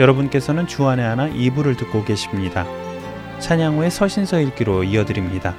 여러분께서는 주안의 하나 2부를 듣고 계십니다. 찬양 후에 서신서 읽기로 이어드립니다.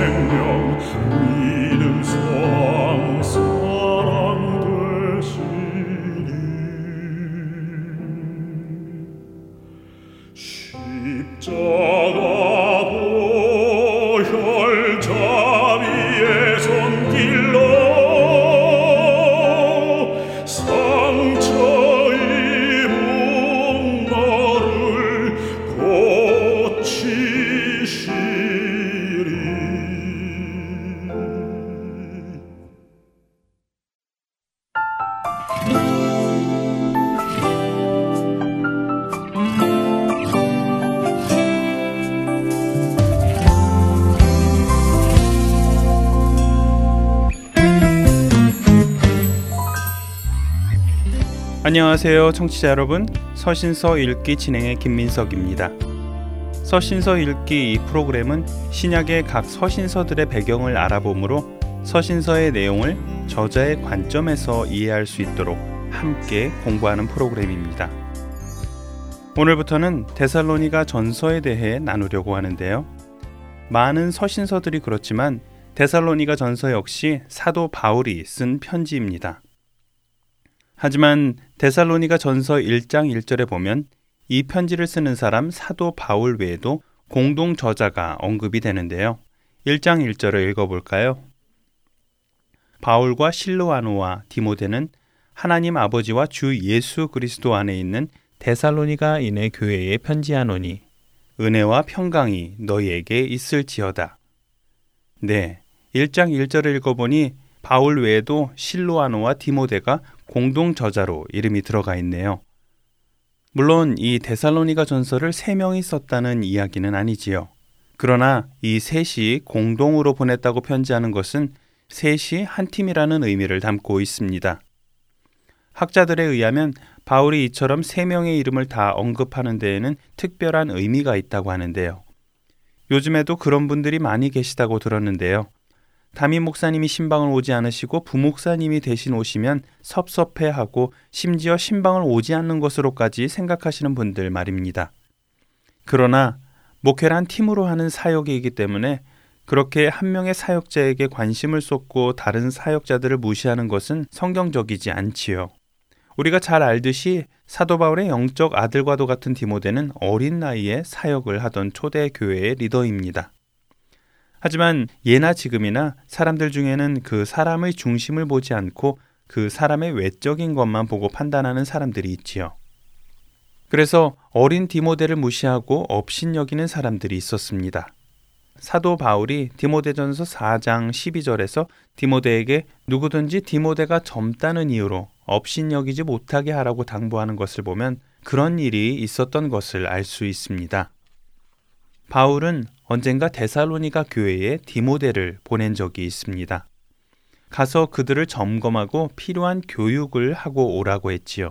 Seigneur. 안녕하세요, 청취자 여러분. 서신서 읽기 진행의 김민석입니다. 서신서 읽기 이 프로그램은 신약의 각 서신서들의 배경을 알아보므로 서신서의 내용을 저자의 관점에서 이해할 수 있도록 함께 공부하는 프로그램입니다. 오늘부터는 데살로니가 전서에 대해 나누려고 하는데요. 많은 서신서들이 그렇지만 데살로니가 전서 역시 사도 바울이 쓴 편지입니다. 하지만 데살로니가 전서 1장 1절에 보면 이 편지를 쓰는 사람 사도 바울 외에도 공동 저자가 언급이 되는데요. 1장 1절을 읽어볼까요? 바울과 실로아노와 디모데는 하나님 아버지와 주 예수 그리스도 안에 있는 데살로니가 인의 교회에 편지하노니 은혜와 평강이 너희에게 있을지어다. 네, 1장 1절을 읽어보니 바울 외에도 실로아노와 디모데가 공동 저자로 이름이 들어가 있네요. 물론 이 데살로니가 전설을 세 명이 썼다는 이야기는 아니지요. 그러나 이 셋이 공동으로 보냈다고 편지하는 것은 셋이 한 팀이라는 의미를 담고 있습니다. 학자들에 의하면 바울이 이처럼 세 명의 이름을 다 언급하는 데에는 특별한 의미가 있다고 하는데요. 요즘에도 그런 분들이 많이 계시다고 들었는데요. 담임 목사님이 신방을 오지 않으시고 부목사님이 대신 오시면 섭섭해하고 심지어 신방을 오지 않는 것으로까지 생각하시는 분들 말입니다. 그러나 목회란 팀으로 하는 사역이기 때문에 그렇게 한 명의 사역자에게 관심을 쏟고 다른 사역자들을 무시하는 것은 성경적이지 않지요. 우리가 잘 알듯이 사도 바울의 영적 아들과도 같은 디모데는 어린 나이에 사역을 하던 초대 교회의 리더입니다. 하지만 예나 지금이나 사람들 중에는 그 사람의 중심을 보지 않고 그 사람의 외적인 것만 보고 판단하는 사람들이 있지요. 그래서 어린 디모데를 무시하고 업신여기는 사람들이 있었습니다. 사도 바울이 디모데전서 4장 12절에서 디모데에게 누구든지 디모데가 젊다는 이유로 업신여기지 못하게 하라고 당부하는 것을 보면 그런 일이 있었던 것을 알 수 있습니다. 바울은 언젠가 데살로니가 교회에 디모데를 보낸 적이 있습니다. 가서 그들을 점검하고 필요한 교육을 하고 오라고 했지요.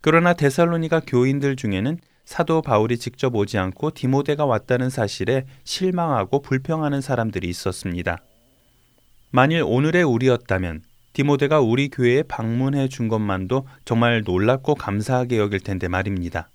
그러나 데살로니가 교인들 중에는 사도 바울이 직접 오지 않고 디모데가 왔다는 사실에 실망하고 불평하는 사람들이 있었습니다. 만일 오늘의 우리였다면 디모데가 우리 교회에 방문해 준 것만도 정말 놀랍고 감사하게 여길 텐데 말입니다.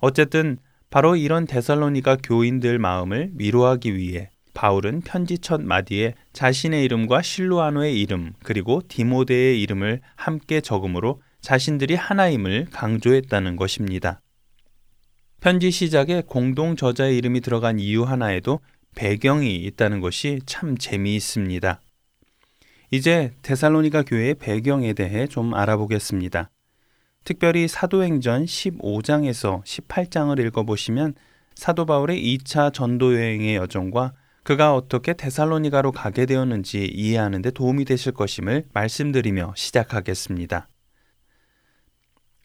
어쨌든 바로 이런 데살로니가 교인들 마음을 위로하기 위해 바울은 편지 첫 마디에 자신의 이름과 실루아노의 이름 그리고 디모데의 이름을 함께 적음으로 자신들이 하나임을 강조했다는 것입니다. 편지 시작에 공동 저자의 이름이 들어간 이유 하나에도 배경이 있다는 것이 참 재미있습니다. 이제 데살로니가 교회의 배경에 대해 좀 알아보겠습니다. 특별히 사도행전 15장에서 18장을 읽어보시면 사도 바울의 2차 전도 여행의 여정과 그가 어떻게 데살로니가로 가게 되었는지 이해하는 데 도움이 되실 것임을 말씀드리며 시작하겠습니다.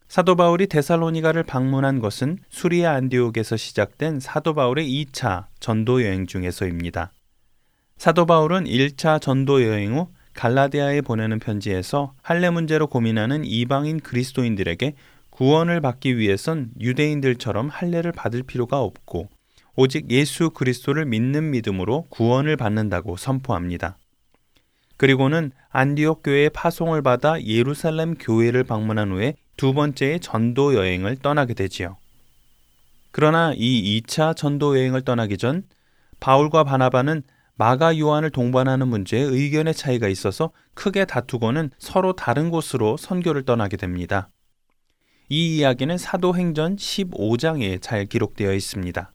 사도 바울이 데살로니가를 방문한 것은 수리아 안디옥에서 시작된 사도 바울의 2차 전도 여행 중에서입니다. 사도 바울은 1차 전도 여행 후 갈라디아에 보내는 편지에서 할례 문제로 고민하는 이방인 그리스도인들에게 구원을 받기 위해선 유대인들처럼 할례를 받을 필요가 없고 오직 예수 그리스도를 믿는 믿음으로 구원을 받는다고 선포합니다. 그리고는 안디옥 교회의 파송을 받아 예루살렘 교회를 방문한 후에 두 번째의 전도 여행을 떠나게 되지요. 그러나 이 2차 전도 여행을 떠나기 전 바울과 바나바는 마가 요한을 동반하는 문제에 의견의 차이가 있어서 크게 다투고는 서로 다른 곳으로 선교를 떠나게 됩니다. 이 이야기는 사도행전 15장에 잘 기록되어 있습니다.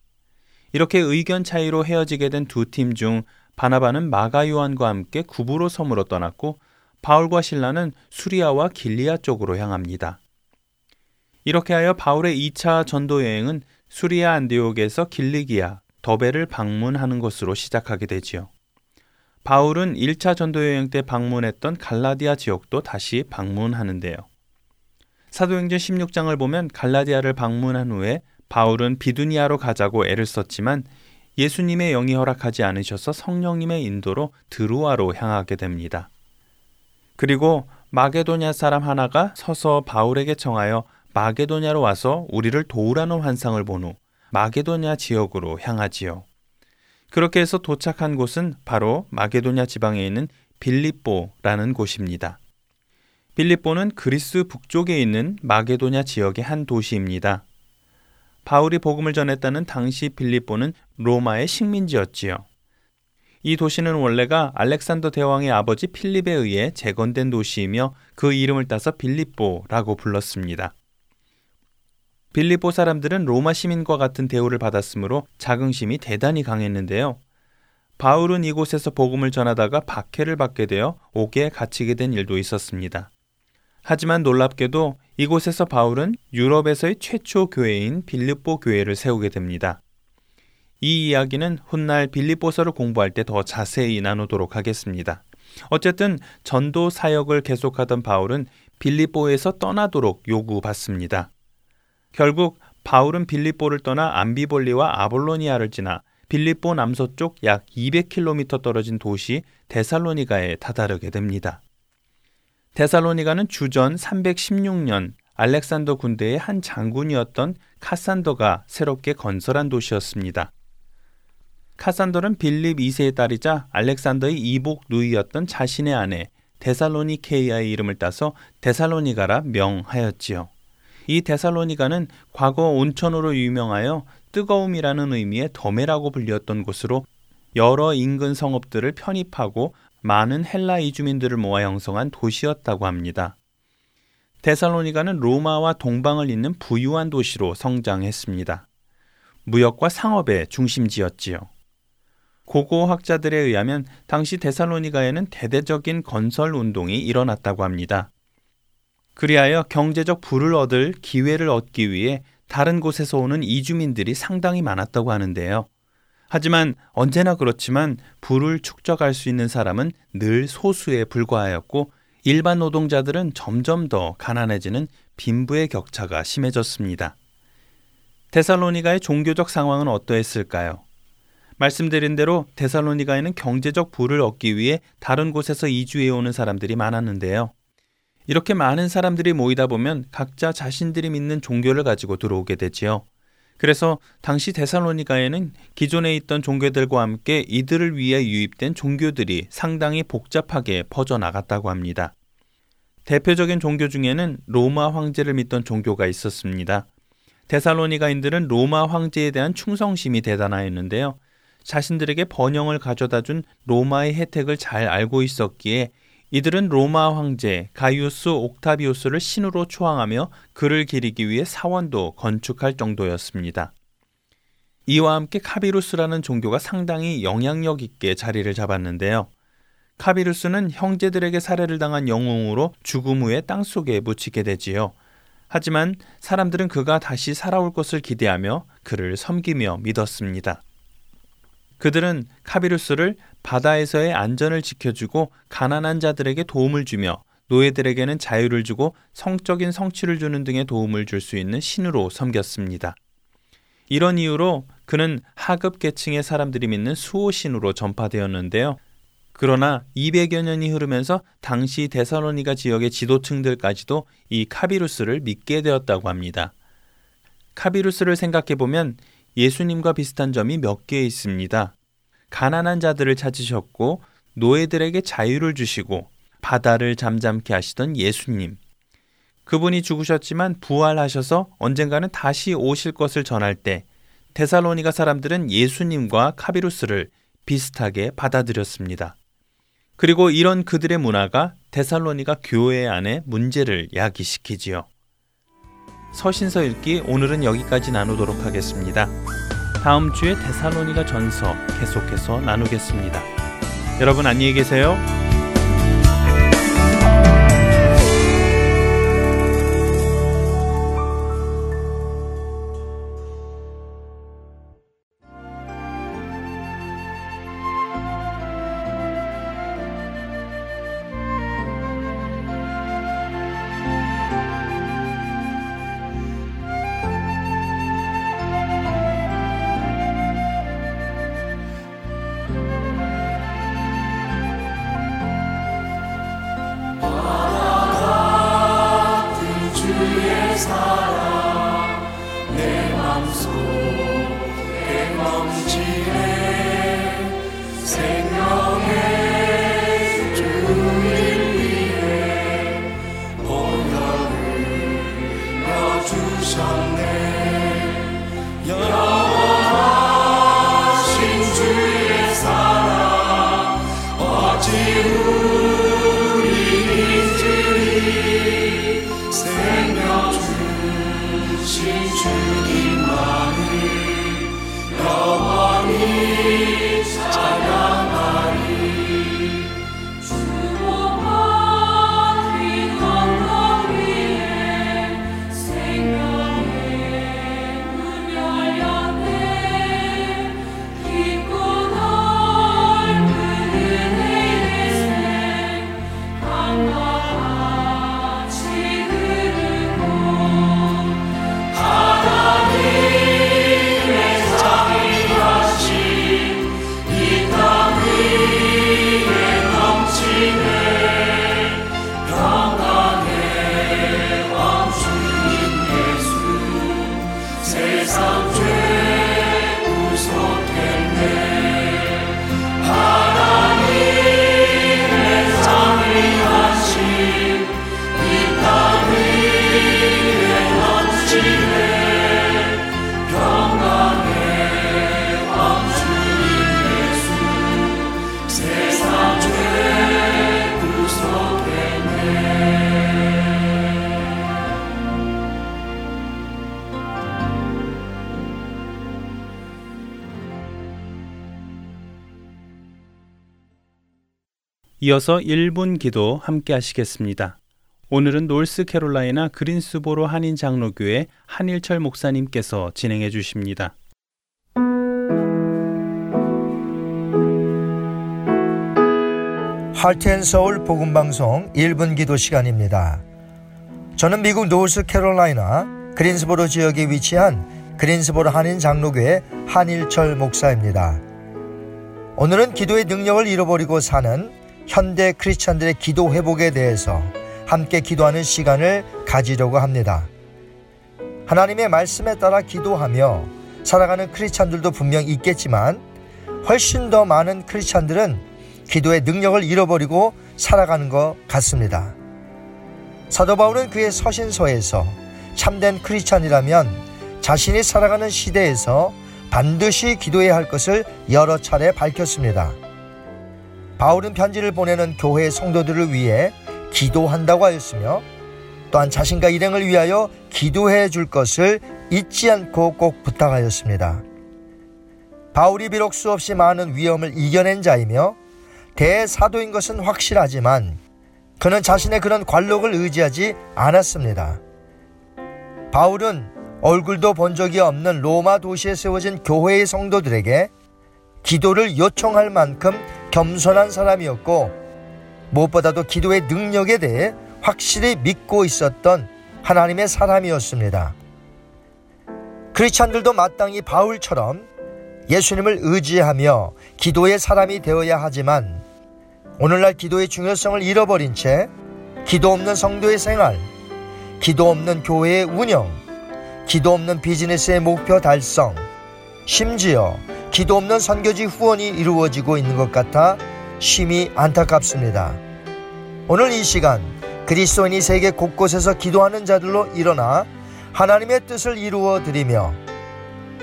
이렇게 의견 차이로 헤어지게 된 두 팀 중 바나바는 마가 요한과 함께 구부로 섬으로 떠났고 바울과 신라는 수리아와 길리아 쪽으로 향합니다. 이렇게 하여 바울의 2차 전도 여행은 수리아 안디옥에서 길리기아, 더베를 방문하는 것으로 시작하게 되지요. 바울은 1차 전도 여행 때 방문했던 갈라디아 지역도 다시 방문하는데요. 사도행전 16장을 보면 갈라디아를 방문한 후에 바울은 비두니아로 가자고 애를 썼지만 예수님의 영이 허락하지 않으셔서 성령님의 인도로 드루아로 향하게 됩니다. 그리고 마게도냐 사람 하나가 서서 바울에게 청하여 마게도냐로 와서 우리를 도우라는 환상을 본 후 마게도냐 지역으로 향하지요. 그렇게 해서 도착한 곳은 바로 마게도냐 지방에 있는 빌립보라는 곳입니다. 빌립보는 그리스 북쪽에 있는 마게도냐 지역의 한 도시입니다. 바울이 복음을 전했다는 당시 빌립보는 로마의 식민지였지요. 이 도시는 원래가 알렉산더 대왕의 아버지 필립에 의해 재건된 도시이며 그 이름을 따서 빌립보라고 불렀습니다. 빌립보 사람들은 로마 시민과 같은 대우를 받았으므로 자긍심이 대단히 강했는데요. 바울은 이곳에서 복음을 전하다가 박해를 받게 되어 옥에 갇히게 된 일도 있었습니다. 하지만 놀랍게도 이곳에서 바울은 유럽에서의 최초 교회인 빌립보 교회를 세우게 됩니다. 이 이야기는 훗날 빌립보서를 공부할 때 더 자세히 나누도록 하겠습니다. 어쨌든 전도 사역을 계속하던 바울은 빌립보에서 떠나도록 요구받습니다. 결국 바울은 빌립보를 떠나 암비볼리와 아볼로니아를 지나 빌립보 남서쪽 약 200km 떨어진 도시 데살로니가에 다다르게 됩니다. 데살로니가는 주전 316년 알렉산더 군대의 한 장군이었던 카산더가 새롭게 건설한 도시였습니다. 카산더는 빌립 2세의 딸이자 알렉산더의 이복 누이였던 자신의 아내 데살로니케이아의 이름을 따서 데살로니가라 명하였지요. 이 데살로니가는 과거 온천으로 유명하여 뜨거움이라는 의미의 덤메라고 불렸던 곳으로 여러 인근 성읍들을 편입하고 많은 헬라 이주민들을 모아 형성한 도시였다고 합니다. 데살로니가는 로마와 동방을 잇는 부유한 도시로 성장했습니다. 무역과 상업의 중심지였지요. 고고 학자들에 의하면 당시 데살로니가에는 대대적인 건설 운동이 일어났다고 합니다. 그리하여 경제적 부를 얻을 기회를 얻기 위해 다른 곳에서 오는 이주민들이 상당히 많았다고 하는데요. 하지만 언제나 그렇지만 부를 축적할 수 있는 사람은 늘 소수에 불과하였고 일반 노동자들은 점점 더 가난해지는 빈부의 격차가 심해졌습니다. 데살로니가의 종교적 상황은 어떠했을까요? 말씀드린 대로 데살로니가에는 경제적 부를 얻기 위해 다른 곳에서 이주해 오는 사람들이 많았는데요. 이렇게 많은 사람들이 모이다 보면 각자 자신들이 믿는 종교를 가지고 들어오게 되지요. 그래서 당시 데살로니가에는 기존에 있던 종교들과 함께 이들을 위해 유입된 종교들이 상당히 복잡하게 퍼져나갔다고 합니다. 대표적인 종교 중에는 로마 황제를 믿던 종교가 있었습니다. 데살로니가인들은 로마 황제에 대한 충성심이 대단하였는데요. 자신들에게 번영을 가져다 준 로마의 혜택을 잘 알고 있었기에 이들은 로마 황제 가이우스 옥타비우스를 신으로 초항하며 그를 기리기 위해 사원도 건축할 정도였습니다. 이와 함께 카비루스라는 종교가 상당히 영향력 있게 자리를 잡았는데요. 카비루스는 형제들에게 살해를 당한 영웅으로 죽음 후에 땅 속에 묻히게 되지요. 하지만 사람들은 그가 다시 살아올 것을 기대하며 그를 섬기며 믿었습니다. 그들은 카비루스를 바다에서의 안전을 지켜주고 가난한 자들에게 도움을 주며 노예들에게는 자유를 주고 성적인 성취를 주는 등의 도움을 줄 수 있는 신으로 섬겼습니다. 이런 이유로 그는 하급 계층의 사람들이 믿는 수호신으로 전파되었는데요. 그러나 200여 년이 흐르면서 당시 데살로니가 지역의 지도층들까지도 이 카비루스를 믿게 되었다고 합니다. 카비루스를 생각해 보면 예수님과 비슷한 점이 몇 개 있습니다. 가난한 자들을 찾으셨고 노예들에게 자유를 주시고 바다를 잠잠케 하시던 예수님. 그분이 죽으셨지만 부활하셔서 언젠가는 다시 오실 것을 전할 때 데살로니가 사람들은 예수님과 카비루스를 비슷하게 받아들였습니다. 그리고 이런 그들의 문화가 데살로니가 교회 안에 문제를 야기시키지요. 서신서 읽기 오늘은 여기까지 나누도록 하겠습니다. 다음 주에 데살로니가 전서 계속해서 나누겠습니다. 여러분 안녕히 계세요. 이어서 1분 기도 함께 하시겠습니다. 오늘은 노스캐롤라이나 그린스보로 한인 장로교회 한일철 목사님께서 진행해 주십니다. 할텐 서울 복음 방송 1분 기도 시간입니다. 저는 미국 노스캐롤라이나 그린스보로 지역에 위치한 그린스보로 한인 장로교회 한일철 목사입니다. 오늘은 기도의 능력을 잃어버리고 사는 현대 크리스천들의 기도 회복에 대해서 함께 기도하는 시간을 가지려고 합니다. 하나님의 말씀에 따라 기도하며 살아가는 크리스천들도 분명 있겠지만 훨씬 더 많은 크리스천들은 기도의 능력을 잃어버리고 살아가는 것 같습니다. 사도 바울은 그의 서신서에서 참된 크리스천이라면 자신이 살아가는 시대에서 반드시 기도해야 할 것을 여러 차례 밝혔습니다. 바울은 편지를 보내는 교회 성도들을 위해 기도한다고 하였으며 또한 자신과 일행을 위하여 기도해 줄 것을 잊지 않고 꼭 부탁하였습니다. 바울이 비록 수없이 많은 위험을 이겨낸 자이며 대사도인 것은 확실하지만 그는 자신의 그런 관록을 의지하지 않았습니다. 바울은 얼굴도 본 적이 없는 로마 도시에 세워진 교회의 성도들에게 기도를 요청할 만큼 겸손한 사람이었고 무엇보다도 기도의 능력에 대해 확실히 믿고 있었던 하나님의 사람이었습니다. 크리스찬들도 마땅히 바울처럼 예수님을 의지하며 기도의 사람이 되어야 하지만 오늘날 기도의 중요성을 잃어버린 채 기도 없는 성도의 생활, 기도 없는 교회의 운영, 기도 없는 비즈니스의 목표 달성, 심지어 기도 없는 선교지 후원이 이루어지고 있는 것 같아 심히 안타깝습니다. 오늘 이 시간 그리스도인이 세계 곳곳에서 기도하는 자들로 일어나 하나님의 뜻을 이루어 드리며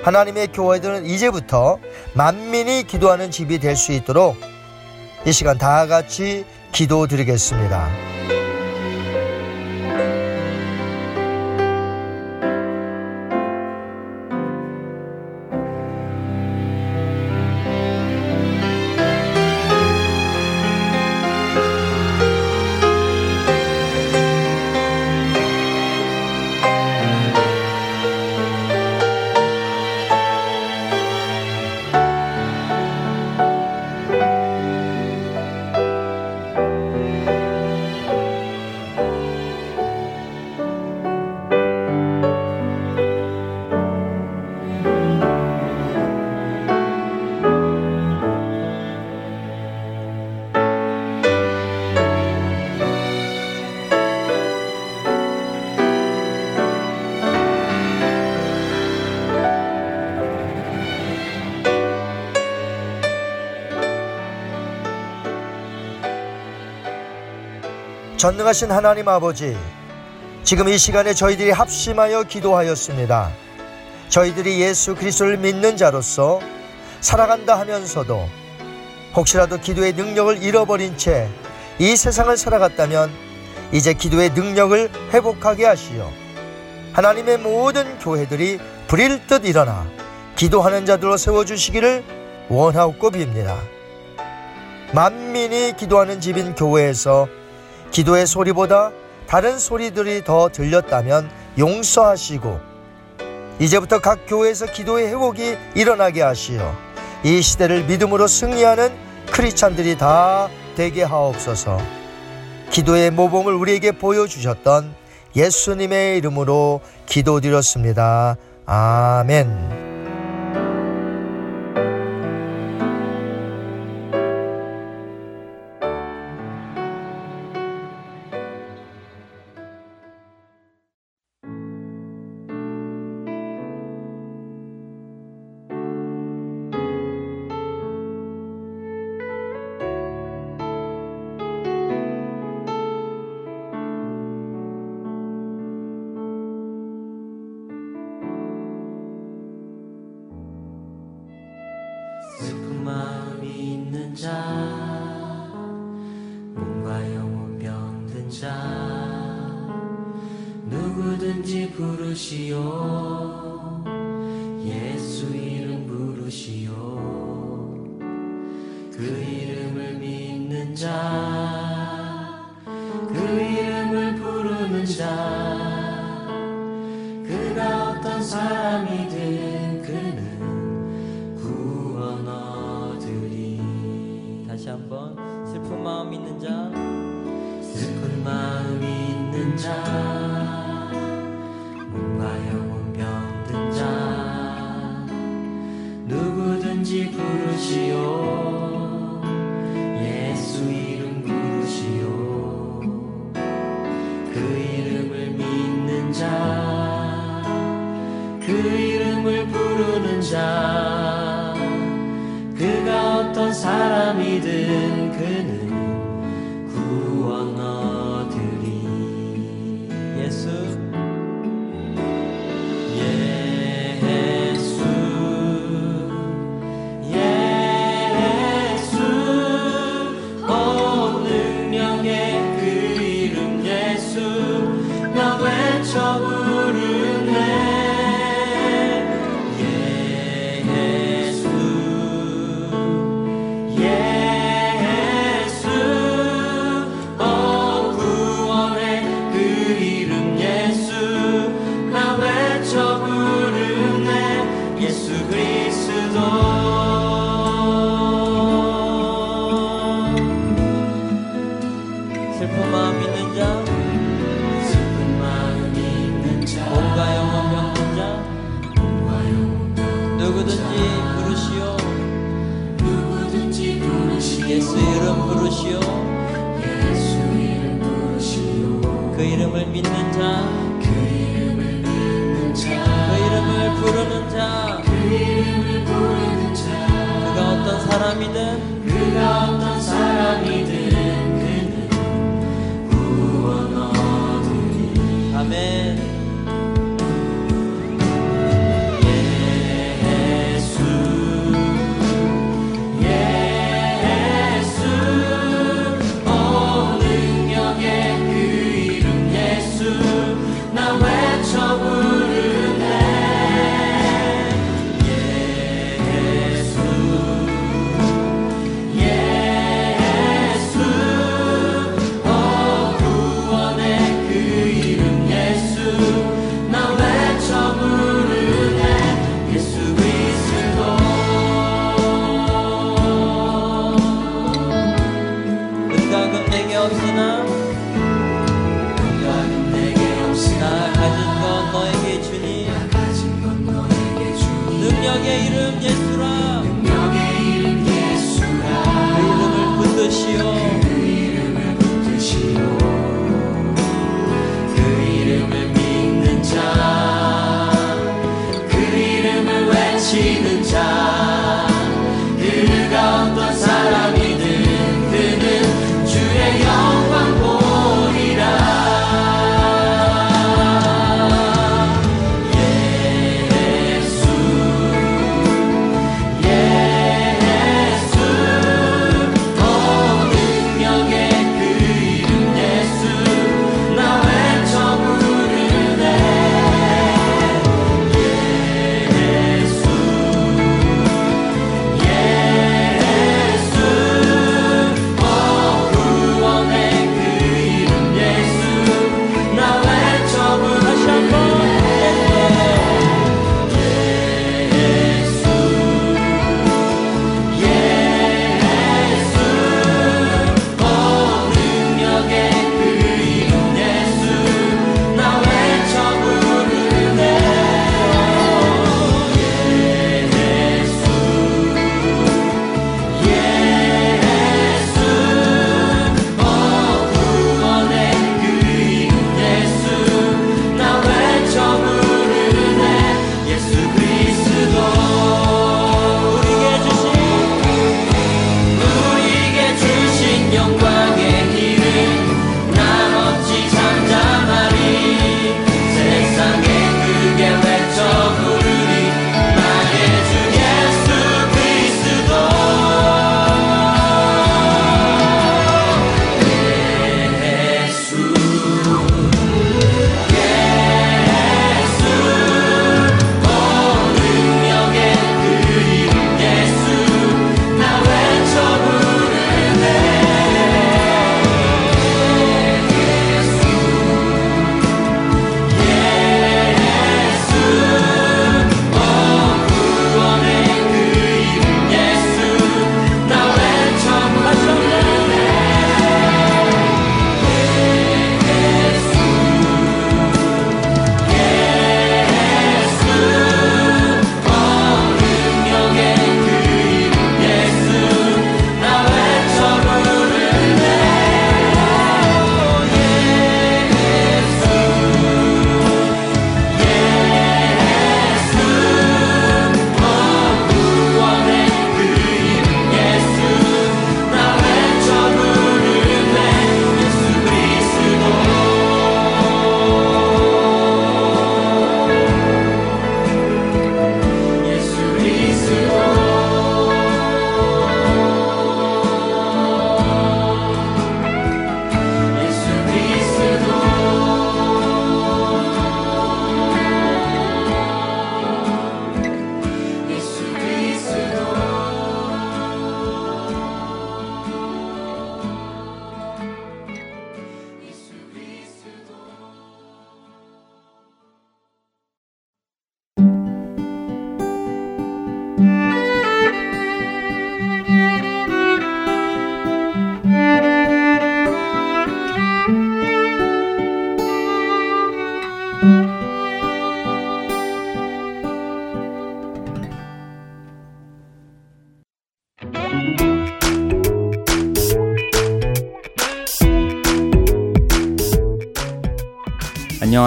하나님의 교회들은 이제부터 만민이 기도하는 집이 될 수 있도록 이 시간 다 같이 기도 드리겠습니다. 전능하신 하나님 아버지, 지금 이 시간에 저희들이 합심하여 기도하였습니다. 저희들이 예수 그리스도를 믿는 자로서 살아간다 하면서도 혹시라도 기도의 능력을 잃어버린 채 이 세상을 살아갔다면 이제 기도의 능력을 회복하게 하시어 하나님의 모든 교회들이 불일 듯 일어나 기도하는 자들로 세워주시기를 원하옵고 빕니다. 만민이 기도하는 집인 교회에서 기도의 소리보다 다른 소리들이 더 들렸다면 용서하시고 이제부터 각 교회에서 기도의 회복이 일어나게 하시어 이 시대를 믿음으로 승리하는 크리스찬들이 다 되게 하옵소서. 기도의 모범을 우리에게 보여주셨던 예수님의 이름으로 기도드렸습니다. 아멘.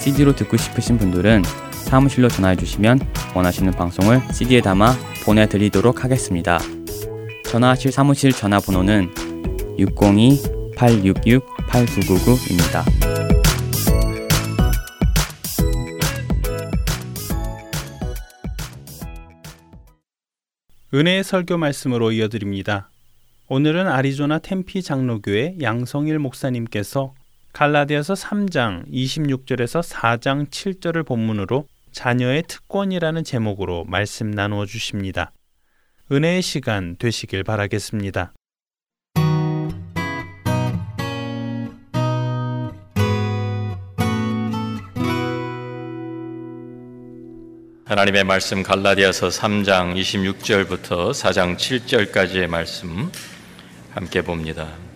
CD로 듣고 싶으신 분들은 사무실로 전화해 주시면 원하시는 방송을 CD에 담아 보내드리도록 하겠습니다. 전화하실 사무실 전화번호는 602-866-8999입니다. 은혜의 설교 말씀으로 이어드립니다. 오늘은 아리조나 템피 장로교회 양성일 목사님께서 갈라디아서 3장 26절에서 4장 7절을 본문으로 자녀의 특권이라는 제목으로 말씀 나누어 주십니다. 은혜의 시간 되시길 바라겠습니다. 하나님의 말씀 갈라디아서 3장 26절부터 4장 7절까지의 말씀 함께 봅니다.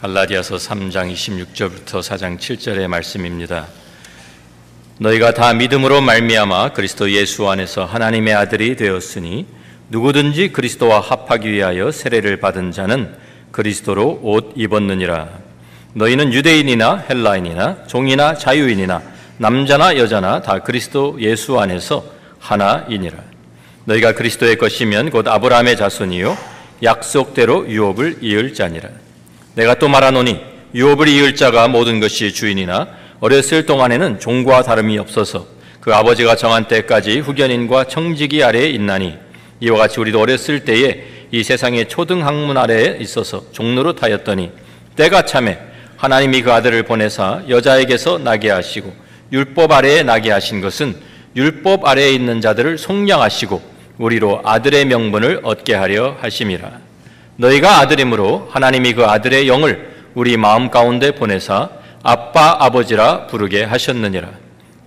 갈라디아서 3장 26절부터 4장 7절의 말씀입니다. 너희가 다 믿음으로 말미암아 그리스도 예수 안에서 하나님의 아들이 되었으니 누구든지 그리스도와 합하기 위하여 세례를 받은 자는 그리스도로 옷 입었느니라. 너희는 유대인이나 헬라인이나 종이나 자유인이나 남자나 여자나 다 그리스도 예수 안에서 하나이니라. 너희가 그리스도의 것이면 곧 아브라함의 자손이요 약속대로 유업을 이을 자니라. 내가 또 말하노니 유업을 이을 자가 모든 것이 주인이나 어렸을 동안에는 종과 다름이 없어서 그 아버지가 정한 때까지 후견인과 청지기 아래에 있나니 이와 같이 우리도 어렸을 때에 이 세상의 초등 학문 아래에 있어서 종로로 타였더니 때가 참에 하나님이 그 아들을 보내사 여자에게서 나게 하시고 율법 아래에 나게 하신 것은 율법 아래에 있는 자들을 속량하시고 우리로 아들의 명분을 얻게 하려 하심이라. 너희가 아들이므로 하나님이 그 아들의 영을 우리 마음 가운데 보내사 아빠 아버지라 부르게 하셨느니라.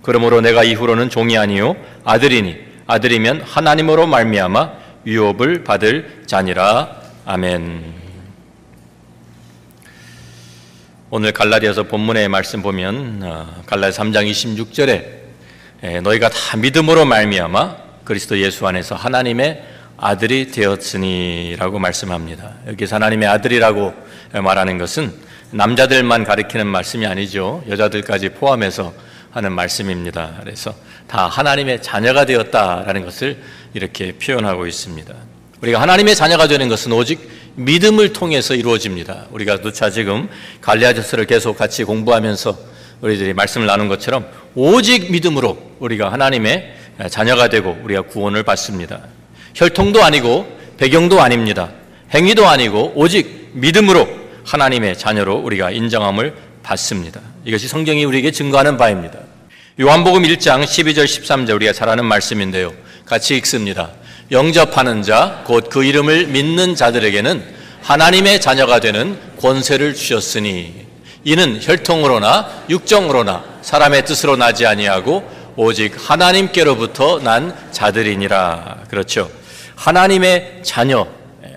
그러므로 내가 이후로는 종이 아니요 아들이니 아들이면 하나님으로 말미암아 유업을 받을 자니라. 아멘. 오늘 갈라디아서 본문의 말씀 보면 어, 갈라디아 3장 26절에 너희가 다 믿음으로 말미암아 그리스도 예수 안에서 하나님의 아들이 되었으니라고 말씀합니다. 여기서 하나님의 아들이라고 말하는 것은 남자들만 가리키는 말씀이 아니죠. 여자들까지 포함해서 하는 말씀입니다. 그래서 다 하나님의 자녀가 되었다라는 것을 이렇게 표현하고 있습니다. 우리가 하나님의 자녀가 되는 것은 오직 믿음을 통해서 이루어집니다. 우리가 누차 지금 갈리아저스를 계속 같이 공부하면서 우리들이 말씀을 나눈 것처럼 오직 믿음으로 우리가 하나님의 자녀가 되고 우리가 구원을 받습니다. 혈통도 아니고 배경도 아닙니다. 행위도 아니고 오직 믿음으로 하나님의 자녀로 우리가 인정함을 받습니다. 이것이 성경이 우리에게 증거하는 바입니다. 요한복음 1장 12절 13절 우리가 잘 아는 말씀인데요. 같이 읽습니다. 영접하는 자, 곧 그 이름을 믿는 자들에게는 하나님의 자녀가 되는 권세를 주셨으니 이는 혈통으로나 육정으로나 사람의 뜻으로 나지 아니하고 오직 하나님께로부터 난 자들이니라. 그렇죠. 하나님의 자녀,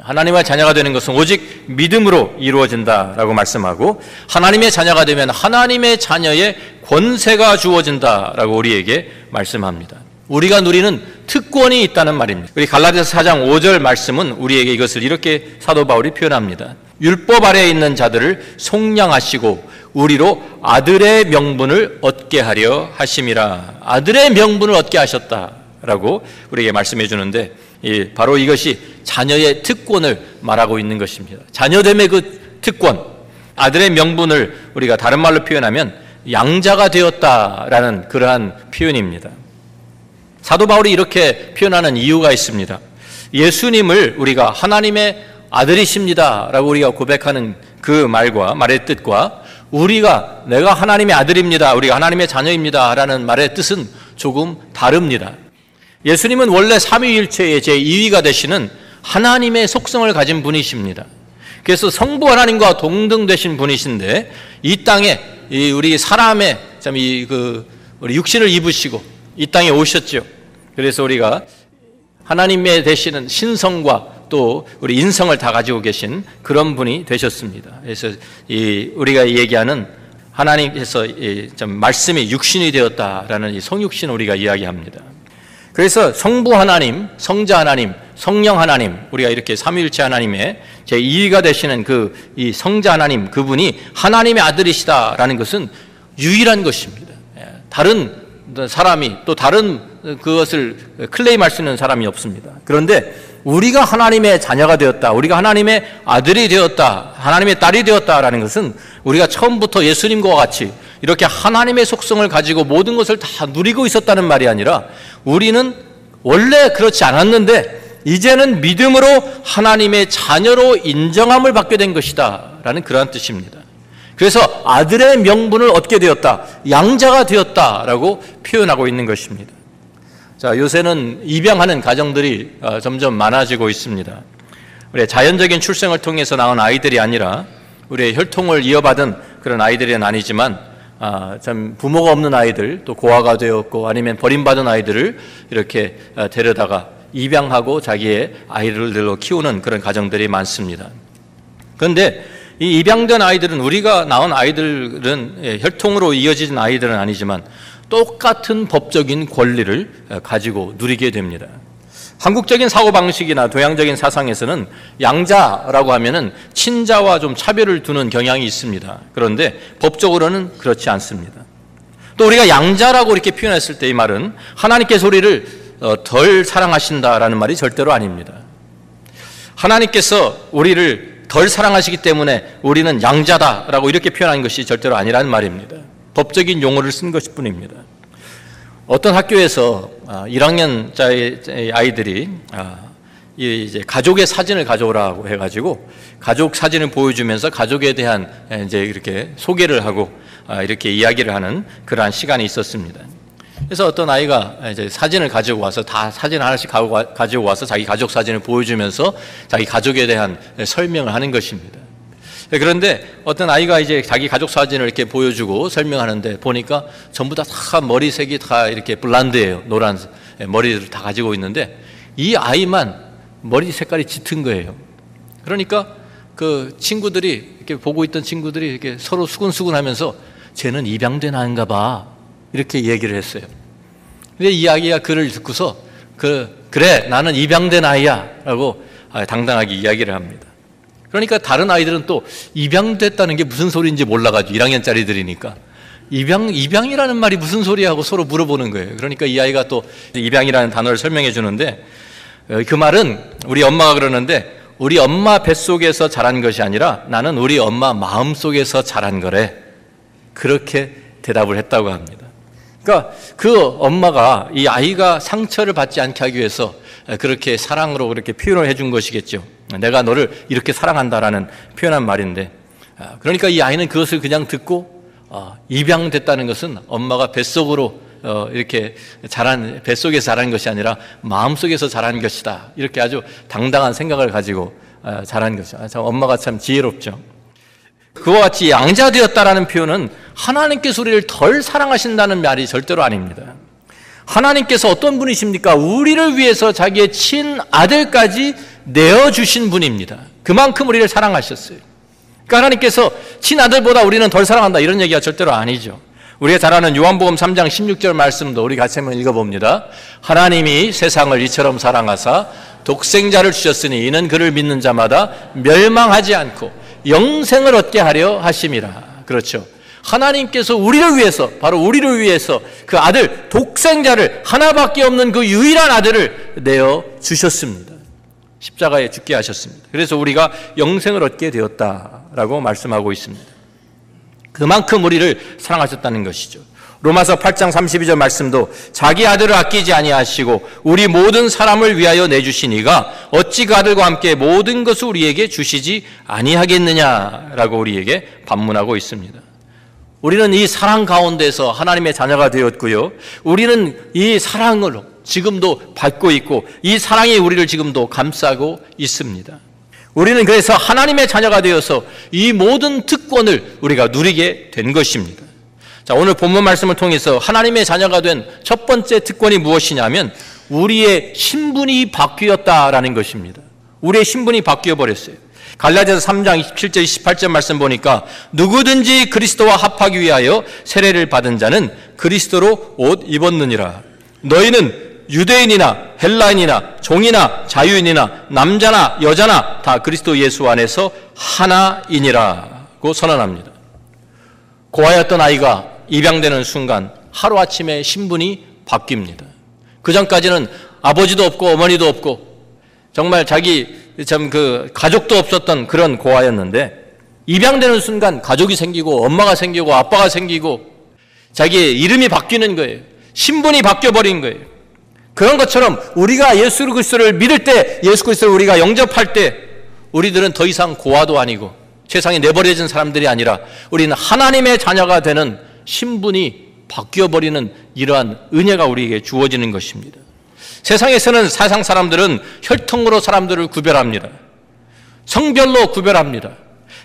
하나님의 자녀가 되는 것은 오직 믿음으로 이루어진다라고 말씀하고 하나님의 자녀가 되면 하나님의 자녀의 권세가 주어진다라고 우리에게 말씀합니다. 우리가 누리는 특권이 있다는 말입니다. 우리 갈라디아서 4장 5절 말씀은 우리에게 이것을 이렇게 사도 바울이 표현합니다. 율법 아래에 있는 자들을 속량하시고 우리로 아들의 명분을 얻게 하려 하심이라. 아들의 명분을 얻게 하셨다 라고 우리에게 말씀해 주는데 바로 이것이 자녀의 특권을 말하고 있는 것입니다. 자녀됨의 그 특권, 아들의 명분을 우리가 다른 말로 표현하면 양자가 되었다라는 그러한 표현입니다. 사도 바울이 이렇게 표현하는 이유가 있습니다. 예수님을 우리가 하나님의 아들이십니다라고 우리가 고백하는 그 말과 말의 뜻과 우리가 내가 하나님의 아들입니다. 우리가 하나님의 자녀입니다라는 말의 뜻은 조금 다릅니다. 예수님은 원래 삼위일체의 제2위가 되시는 하나님의 속성을 가진 분이십니다. 그래서 성부 하나님과 동등 되신 분이신데 이 땅에 이 우리 사람의 참이그 우리 육신을 입으시고 이 땅에 오셨죠. 그래서 우리가 하나님의 되시는 신성과 또 우리 인성을 다 가지고 계신 그런 분이 되셨습니다. 그래서 이 우리가 얘기하는 하나님께서 좀 말씀이 육신이 되었다라는 이 성육신 우리가 이야기합니다. 그래서 성부 하나님, 성자 하나님, 성령 하나님, 우리가 이렇게 삼위일체 하나님의 제 2위가 되시는 그 이 성자 하나님 그분이 하나님의 아들이시다라는 것은 유일한 것입니다. 예, 다른 사람이 또 다른 그것을 클레임할 수 있는 사람이 없습니다. 그런데 우리가 하나님의 자녀가 되었다. 우리가 하나님의 아들이 되었다. 하나님의 딸이 되었다라는 것은 우리가 처음부터 예수님과 같이 이렇게 하나님의 속성을 가지고 모든 것을 다 누리고 있었다는 말이 아니라 우리는 원래 그렇지 않았는데 이제는 믿음으로 하나님의 자녀로 인정함을 받게 된 것이다. 라는 그러한 뜻입니다. 그래서 아들의 명분을 얻게 되었다. 양자가 되었다 라고 표현하고 있는 것입니다. 자, 요새는 입양하는 가정들이 어, 점점 많아지고 있습니다. 우리 자연적인 출생을 통해서 나온 아이들이 아니라 우리의 혈통을 이어받은 그런 아이들은 아니지만 아, 참 부모가 없는 아이들 또 고아가 되었고 아니면 버림받은 아이들을 이렇게 어, 데려다가 입양하고 자기의 아이들로 키우는 그런 가정들이 많습니다. 그런데 이 입양된 아이들은 우리가 낳은 아이들은 예, 혈통으로 이어진 아이들은 아니지만 똑같은 법적인 권리를 어, 가지고 누리게 됩니다. 한국적인 사고 방식이나 동양적인 사상에서는 양자라고 하면은 친자와 좀 차별을 두는 경향이 있습니다. 그런데 법적으로는 그렇지 않습니다. 또 우리가 양자라고 이렇게 표현했을 때 이 말은 하나님께서 우리를 어, 덜 사랑하신다라는 말이 절대로 아닙니다. 하나님께서 우리를 덜 사랑하시기 때문에 우리는 양자다라고 이렇게 표현한 것이 절대로 아니라는 말입니다. 법적인 용어를 쓴 것일 뿐입니다. 어떤 학교에서 1학년짜리 아, 아이들이 아, 이제 가족의 사진을 가져오라고 해가지고 가족 사진을 보여주면서 가족에 대한 이제 이렇게 소개를 하고 아, 이렇게 이야기를 하는 그러한 시간이 있었습니다. 그래서 어떤 아이가 이제 사진을 가지고 와서 다 사진 하나씩 가지고 와서 자기 가족 사진을 보여주면서 자기 가족에 대한 설명을 하는 것입니다. 그런데 어떤 아이가 이제 자기 가족 사진을 이렇게 보여주고 설명하는데 보니까 전부 다, 다 머리색이 다 이렇게 블란드예요. 노란 머리를 다 가지고 있는데 이 아이만 머리 색깔이 짙은 거예요. 그러니까 그 친구들이 이렇게 보고 있던 친구들이 이렇게 서로 수근수근 하면서 쟤는 입양된 아인가 봐. 이렇게 얘기를 했어요. 근데 이 아기가 그를 듣고서 그, 그래, 나는 입양된 아이야. 라고 아, 당당하게 이야기를 합니다. 그러니까 다른 아이들은 또 입양됐다는 게 무슨 소리인지 몰라가지고 1학년짜리들이니까 입양, 입양이라는 말이 무슨 소리야 하고 서로 물어보는 거예요. 그러니까 이 아이가 또 입양이라는 단어를 설명해 주는데 어, 그 말은 우리 엄마가 그러는데 우리 엄마 뱃속에서 자란 것이 아니라 나는 우리 엄마 마음속에서 자란 거래. 그렇게 대답을 했다고 합니다. 그러니까 그 엄마가 이 아이가 상처를 받지 않게 하기 위해서 그렇게 사랑으로 그렇게 표현을 해준 것이겠죠. 내가 너를 이렇게 사랑한다라는 표현한 말인데, 아, 그러니까 이 아이는 그것을 그냥 듣고 아, 입양됐다는 것은 엄마가 뱃속으로 어, 이렇게 자란 뱃속에서 자란 것이 아니라 마음속에서 자란 것이다. 이렇게 아주 당당한 생각을 가지고 아, 자란 것이죠. 참 엄마가 참 지혜롭죠. 그와 같이 양자되었다라는 표현은 하나님께서 우리를 덜 사랑하신다는 말이 절대로 아닙니다. 하나님께서 어떤 분이십니까? 우리를 위해서 자기의 친 아들까지 내어주신 분입니다. 그만큼 우리를 사랑하셨어요. 그러니까 하나님께서 친아들보다 우리는 덜 사랑한다 이런 얘기가 절대로 아니죠. 우리가 잘 아는 요한복음 3장 16절 말씀도 우리 같이 한번 읽어봅니다. 하나님이 세상을 이처럼 사랑하사 독생자를 주셨으니 이는 그를 믿는 자마다 멸망하지 않고 영생을 얻게 하려 하심이라. 그렇죠. 하나님께서 우리를 위해서, 바로 우리를 위해서 그 아들, 독생자를, 하나밖에 없는 그 유일한 아들을 내어 주셨습니다. 십자가에 죽게 하셨습니다. 그래서 우리가 영생을 얻게 되었다라고 말씀하고 있습니다. 그만큼 우리를 사랑하셨다는 것이죠. 로마서 8장 32절 말씀도 자기 아들을 아끼지 아니하시고 우리 모든 사람을 위하여 내주시니가 어찌 그 아들과 함께 모든 것을 우리에게 주시지 아니하겠느냐라고 우리에게 반문하고 있습니다. 우리는 이 사랑 가운데서 하나님의 자녀가 되었고요. 우리는 이 사랑을 지금도 받고 있고 이 사랑이 우리를 지금도 감싸고 있습니다. 우리는 그래서 하나님의 자녀가 되어서 이 모든 특권을 우리가 누리게 된 것입니다. 자, 오늘 본문 말씀을 통해서 하나님의 자녀가 된 첫 번째 특권이 무엇이냐면 우리의 신분이 바뀌었다라는 것입니다. 우리의 신분이 바뀌어 버렸어요. 갈라디아서 3장 27절 28절 말씀 보니까 누구든지 그리스도와 합하기 위하여 세례를 받은 자는 그리스도로 옷 입었느니라. 너희는 유대인이나 헬라인이나 종이나 자유인이나 남자나 여자나 다 그리스도 예수 안에서 하나이니라고 선언합니다. 고아였던 아이가 입양되는 순간 하루아침에 신분이 바뀝니다. 그 전까지는 아버지도 없고 어머니도 없고 정말 자기 참 그 가족도 없었던 그런 고아였는데 입양되는 순간 가족이 생기고 엄마가 생기고 아빠가 생기고 자기의 이름이 바뀌는 거예요. 신분이 바뀌어 버린 거예요. 그런 것처럼 우리가 예수 그리스도를 믿을 때 예수 그리스도를 우리가 영접할 때 우리들은 더 이상 고아도 아니고 세상에 내버려진 사람들이 아니라 우리는 하나님의 자녀가 되는 신분이 바뀌어 버리는 이러한 은혜가 우리에게 주어지는 것입니다. 세상에서는 세상 사람들은 혈통으로 사람들을 구별합니다. 성별로 구별합니다.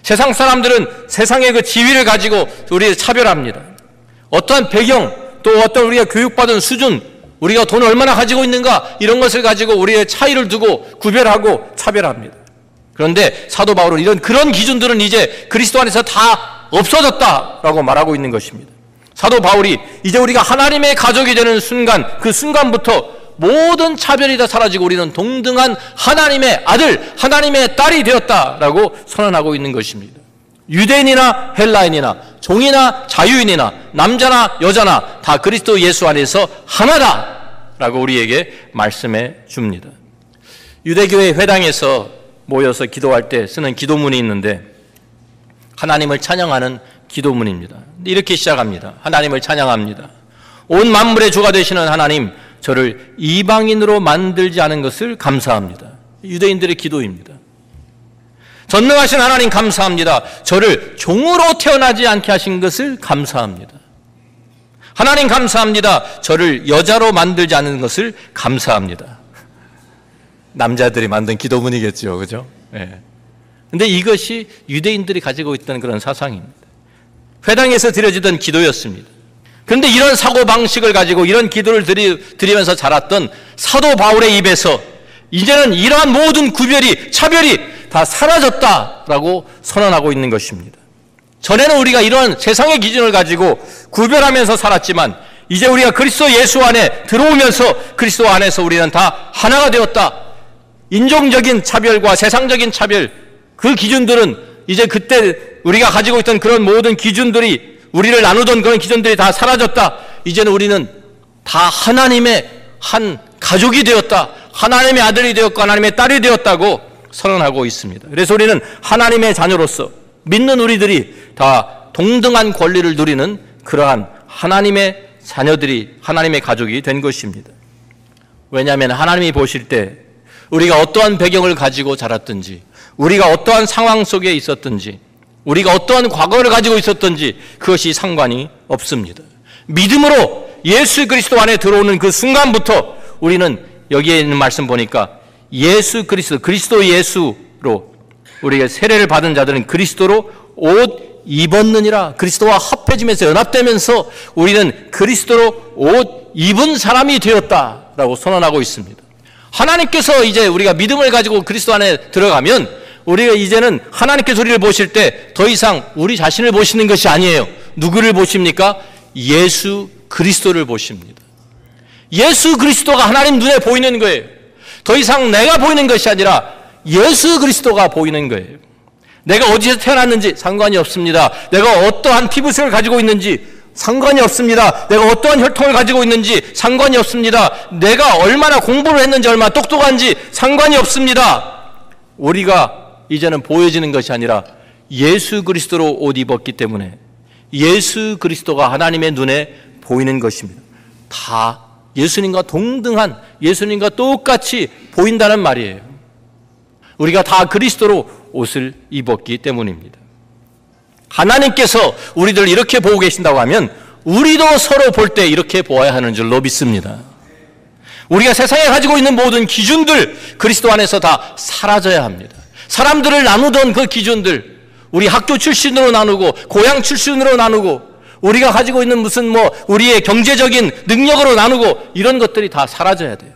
세상 사람들은 세상의 그 지위를 가지고 우리를 차별합니다. 어떠한 배경, 또 어떤 우리가 교육받은 수준, 우리가 돈을 얼마나 가지고 있는가, 이런 것을 가지고 우리의 차이를 두고 구별하고 차별합니다. 그런데 사도 바울은 이런 그런 기준들은 이제 그리스도 안에서 다 없어졌다라고 말하고 있는 것입니다. 사도 바울이 이제 우리가 하나님의 가족이 되는 순간, 그 순간부터 모든 차별이 다 사라지고 우리는 동등한 하나님의 아들, 하나님의 딸이 되었다라고 선언하고 있는 것입니다. 유대인이나 헬라인이나 종이나 자유인이나 남자나 여자나 다 그리스도 예수 안에서 하나다 라고 우리에게 말씀해 줍니다. 유대교회 회당에서 모여서 기도할 때 쓰는 기도문이 있는데 하나님을 찬양하는 기도문입니다. 이렇게 시작합니다. 하나님을 찬양합니다. 온 만물의 주가 되시는 하나님, 저를 이방인으로 만들지 않은 것을 감사합니다. 유대인들의 기도입니다. 전능하신 하나님 감사합니다. 저를 종으로 태어나지 않게 하신 것을 감사합니다. 하나님 감사합니다. 저를 여자로 만들지 않은 것을 감사합니다. 남자들이 만든 기도문이겠죠. 그죠? 예. 근데 이것이 유대인들이 가지고 있던 그런 사상입니다. 회당에서 드려지던 기도였습니다. 그런데 이런 사고 방식을 가지고 이런 기도를 드리, 드리면서 자랐던 사도 바울의 입에서 이제는 이러한 모든 구별이 차별이 다 사라졌다라고 선언하고 있는 것입니다. 전에는 우리가 이런 세상의 기준을 가지고 구별하면서 살았지만 이제 우리가 그리스도 예수 안에 들어오면서 그리스도 안에서 우리는 다 하나가 되었다. 인종적인 차별과 세상적인 차별 그 기준들은 이제 그때 우리가 가지고 있던 그런 모든 기준들이 우리를 나누던 그런 기존들이 다 사라졌다. 이제는 우리는 다 하나님의 한 가족이 되었다. 하나님의 아들이 되었고 하나님의 딸이 되었다고 선언하고 있습니다. 그래서 우리는 하나님의 자녀로서 믿는 우리들이 다 동등한 권리를 누리는 그러한 하나님의 자녀들이 하나님의 가족이 된 것입니다. 왜냐하면 하나님이 보실 때 우리가 어떠한 배경을 가지고 자랐든지 우리가 어떠한 상황 속에 있었든지 우리가 어떠한 과거를 가지고 있었던지 그것이 상관이 없습니다. 믿음으로 예수 그리스도 안에 들어오는 그 순간부터 우리는 여기에 있는 말씀 보니까 예수 그리스도, 그리스도 예수로 우리가 세례를 받은 자들은 그리스도로 옷 입었느니라. 그리스도와 합해지면서 연합되면서 우리는 그리스도로 옷 입은 사람이 되었다라고 선언하고 있습니다. 하나님께서 이제 우리가 믿음을 가지고 그리스도 안에 들어가면 우리가 이제는 하나님께서 우리를 보실 때 더 이상 우리 자신을 보시는 것이 아니에요. 누구를 보십니까? 예수 그리스도를 보십니다. 예수 그리스도가 하나님 눈에 보이는 거예요. 더 이상 내가 보이는 것이 아니라 예수 그리스도가 보이는 거예요. 내가 어디서 태어났는지 상관이 없습니다. 내가 어떠한 피부색을 가지고 있는지 상관이 없습니다. 내가 어떠한 혈통을 가지고 있는지 상관이 없습니다. 내가 얼마나 공부를 했는지 얼마나 똑똑한지 상관이 없습니다. 우리가 이제는 보여지는 것이 아니라 예수 그리스도로 옷 입었기 때문에 예수 그리스도가 하나님의 눈에 보이는 것입니다. 다 예수님과 동등한 예수님과 똑같이 보인다는 말이에요. 우리가 다 그리스도로 옷을 입었기 때문입니다. 하나님께서 우리들 이렇게 보고 계신다고 하면 우리도 서로 볼 때 이렇게 보아야 하는 줄로 믿습니다. 우리가 세상에 가지고 있는 모든 기준들 그리스도 안에서 다 사라져야 합니다. 사람들을 나누던 그 기준들 우리 학교 출신으로 나누고 고향 출신으로 나누고 우리가 가지고 있는 무슨 뭐 우리의 경제적인 능력으로 나누고 이런 것들이 다 사라져야 돼요.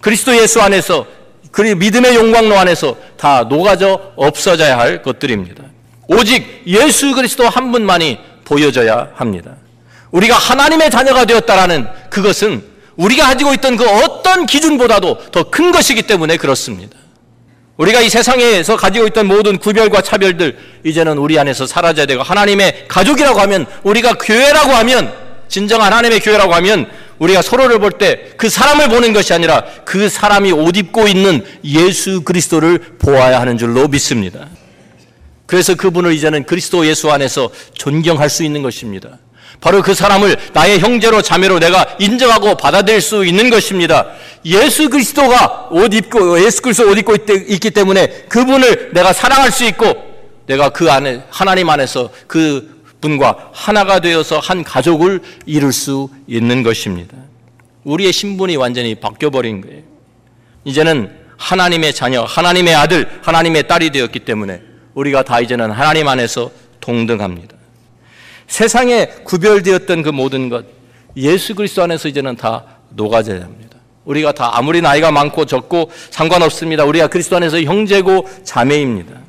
그리스도 예수 안에서 그리 믿음의 용광로 안에서 다 녹아져 없어져야 할 것들입니다. 오직 예수 그리스도 한 분만이 보여져야 합니다. 우리가 하나님의 자녀가 되었다라는 그것은 우리가 가지고 있던 그 어떤 기준보다도 더 큰 것이기 때문에 그렇습니다. 우리가 이 세상에서 가지고 있던 모든 구별과 차별들 이제는 우리 안에서 사라져야 되고 하나님의 가족이라고 하면 우리가 교회라고 하면 진정 한 하나님의 교회라고 하면 우리가 서로를 볼 때 그 사람을 보는 것이 아니라 그 사람이 옷 입고 있는 예수 그리스도를 보아야 하는 줄로 믿습니다. 그래서 그분을 이제는 그리스도 예수 안에서 존경할 수 있는 것입니다. 바로 그 사람을 나의 형제로 자매로 내가 인정하고 받아들일 수 있는 것입니다. 예수 그리스도가 옷 입고 예수 그리스도 옷 입고 있기 때문에 그분을 내가 사랑할 수 있고 내가 그 안에 하나님 안에서 그 분과 하나가 되어서 한 가족을 이룰 수 있는 것입니다. 우리의 신분이 완전히 바뀌어 버린 거예요. 이제는 하나님의 자녀, 하나님의 아들, 하나님의 딸이 되었기 때문에 우리가 다 이제는 하나님 안에서 동등합니다. 세상에 구별되었던 그 모든 것 예수 그리스도 안에서 이제는 다 녹아져야 합니다. 우리가 다 아무리 나이가 많고 적고 상관없습니다. 우리가 그리스도 안에서 형제고 자매입니다.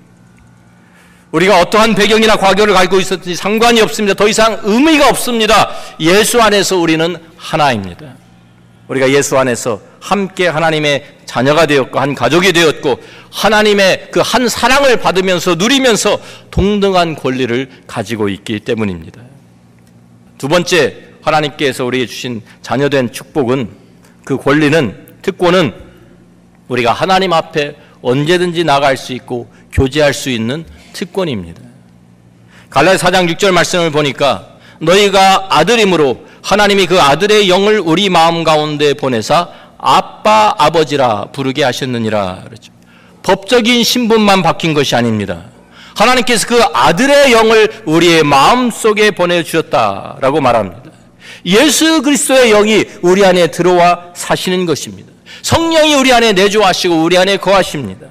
우리가 어떠한 배경이나 과거를 가지고 있었든지 상관이 없습니다. 더 이상 의미가 없습니다. 예수 안에서 우리는 하나입니다. 우리가 예수 안에서 함께 하나님의 자녀가 되었고 한 가족이 되었고 하나님의 그 한 사랑을 받으면서 누리면서 동등한 권리를 가지고 있기 때문입니다. 두 번째 하나님께서 우리에게 주신 자녀된 축복은 그 권리는 특권은 우리가 하나님 앞에 언제든지 나갈 수 있고 교제할 수 있는 특권입니다. 갈라디아 4장 6절 말씀을 보니까 너희가 아들임으로 하나님이 그 아들의 영을 우리 마음 가운데 보내사 아빠 아버지라 부르게 하셨느니라 그렇죠. 법적인 신분만 바뀐 것이 아닙니다. 하나님께서 그 아들의 영을 우리의 마음 속에 보내 주셨다라고 말합니다. 예수 그리스도의 영이 우리 안에 들어와 사시는 것입니다. 성령이 우리 안에 내주하시고 우리 안에 거하십니다.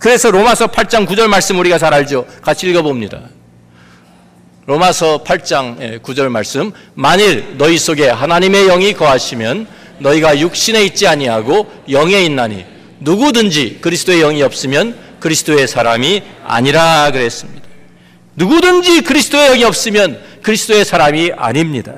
그래서 로마서 8장 9절 말씀 우리가 잘 알죠. 같이 읽어봅니다. 로마서 8장 9절 말씀 만일 너희 속에 하나님의 영이 거하시면 너희가 육신에 있지 아니하고 영에 있나니 누구든지 그리스도의 영이 없으면 그리스도의 사람이 아니라 그랬습니다. 누구든지 그리스도의 영이 없으면 그리스도의 사람이 아닙니다.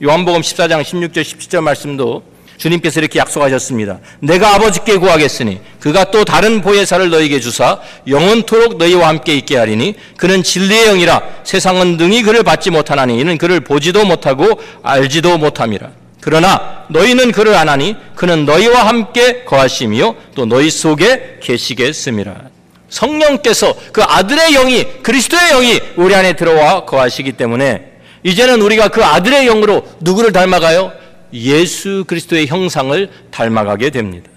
요한복음 14장 16절 17절 말씀도 주님께서 이렇게 약속하셨습니다. 내가 아버지께 구하겠으니 그가 또 다른 보혜사를 너에게 주사 영원토록 너희와 함께 있게 하리니 그는 진리의 영이라 세상은 능히 그를 받지 못하나니 이는 그를 보지도 못하고 알지도 못함이라. 그러나 너희는 그를 안하니 그는 너희와 함께 거하심이요 또 너희 속에 계시겠음이라. 성령께서 그 아들의 영이 그리스도의 영이 우리 안에 들어와 거하시기 때문에 이제는 우리가 그 아들의 영으로 누구를 닮아가요? 예수 그리스도의 형상을 닮아가게 됩니다.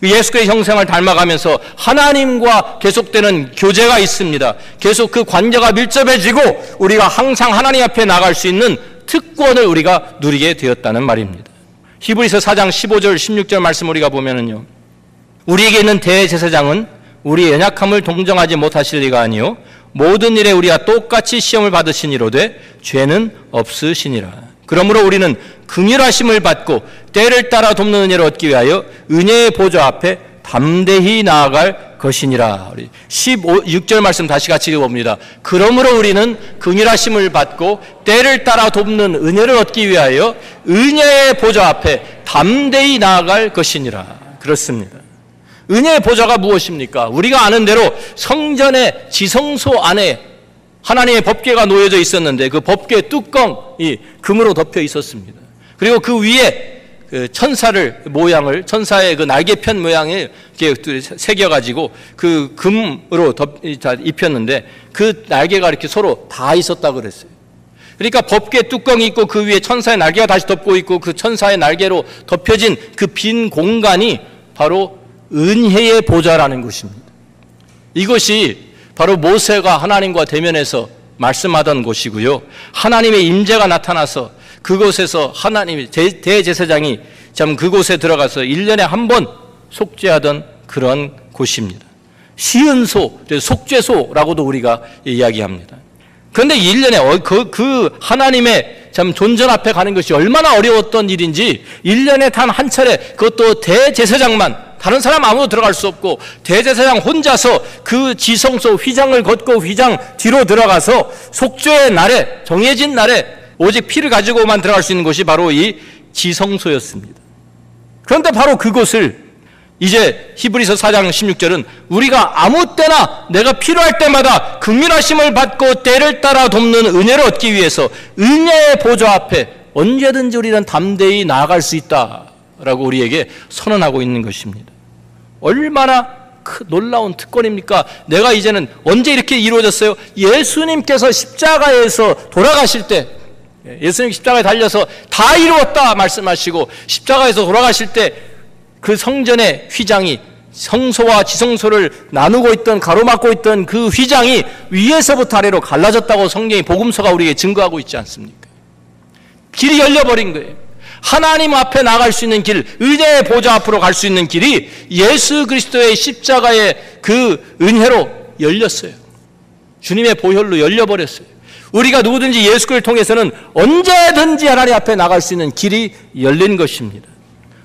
그 예수의 형상을 닮아가면서 하나님과 계속되는 교제가 있습니다. 계속 그 관계가 밀접해지고 우리가 항상 하나님 앞에 나갈 수 있는 특권을 우리가 누리게 되었다는 말입니다. 히브리서 4장 15절 16절 말씀 우리가 보면은요. 우리에게 있는 대제사장은 우리의 연약함을 동정하지 못하실 리가 아니요 모든 일에 우리가 똑같이 시험을 받으시니로되 죄는 없으시니라. 그러므로 우리는 긍휼하심을 받고 때를 따라 돕는 은혜를 얻기 위하여 은혜의 보좌 앞에 담대히 나아갈 것이니라. 15, 6절 말씀 다시 같이 읽어봅니다. 그러므로 우리는 긍휼하심을 받고 때를 따라 돕는 은혜를 얻기 위하여 은혜의 보좌 앞에 담대히 나아갈 것이니라. 그렇습니다. 은혜의 보좌가 무엇입니까? 우리가 아는 대로 성전의 지성소 안에 하나님의 법궤가 놓여져 있었는데 그 법궤 뚜껑이 금으로 덮여 있었습니다. 그리고 그 위에 그 천사를 모양을 천사의 그 날개편 모양을 이렇게 새겨 가지고 그 금으로 덮, 입혔는데 그 날개가 이렇게 서로 다 있었다 그랬어요. 그러니까 법궤 뚜껑이 있고 그 위에 천사의 날개가 다시 덮고 있고 그 천사의 날개로 덮여진 그 빈 공간이 바로 은혜의 보좌라는 것입니다. 이것이 바로 모세가 하나님과 대면해서 말씀하던 곳이고요. 하나님의 임재가 나타나서 그곳에서 하나님의 대제사장이 참 그곳에 들어가서 1년에 한 번 속죄하던 그런 곳입니다. 시은소, 속죄소라고도 우리가 이야기합니다. 그런데 1년에 어, 그, 그 하나님의 참 존전 앞에 가는 것이 얼마나 어려웠던 일인지 1년에 단 한 차례 그것도 대제사장만 다른 사람 아무도 들어갈 수 없고 대제사장 혼자서 그 지성소 휘장을 걷고 휘장 뒤로 들어가서 속죄의 날에 정해진 날에 오직 피를 가지고만 들어갈 수 있는 것이 바로 이 지성소였습니다. 그런데 바로 그곳을 이제 히브리서 4장 16절은 우리가 아무 때나 내가 필요할 때마다 극률하심을 받고 때를 따라 돕는 은혜를 얻기 위해서 은혜의 보좌 앞에 언제든지 우리는 담대히 나아갈 수 있다 라고 우리에게 선언하고 있는 것입니다. 얼마나 놀라운 특권입니까? 내가 이제는 언제 이렇게 이루어졌어요? 예수님께서 십자가에서 돌아가실 때 예수님 십자가에 달려서 다 이루었다 말씀하시고 십자가에서 돌아가실 때 그 성전의 휘장이 성소와 지성소를 나누고 있던 가로막고 있던 그 휘장이 위에서부터 아래로 갈라졌다고 성경이 복음서가 우리에게 증거하고 있지 않습니까? 길이 열려버린 거예요. 하나님 앞에 나갈 수 있는 길, 은혜의 보좌 앞으로 갈 수 있는 길이 예수 그리스도의 십자가의 그 은혜로 열렸어요. 주님의 보혈로 열려버렸어요. 우리가 누구든지 예수 를 통해서는 언제든지 하나님 앞에 나갈 수 있는 길이 열린 것입니다.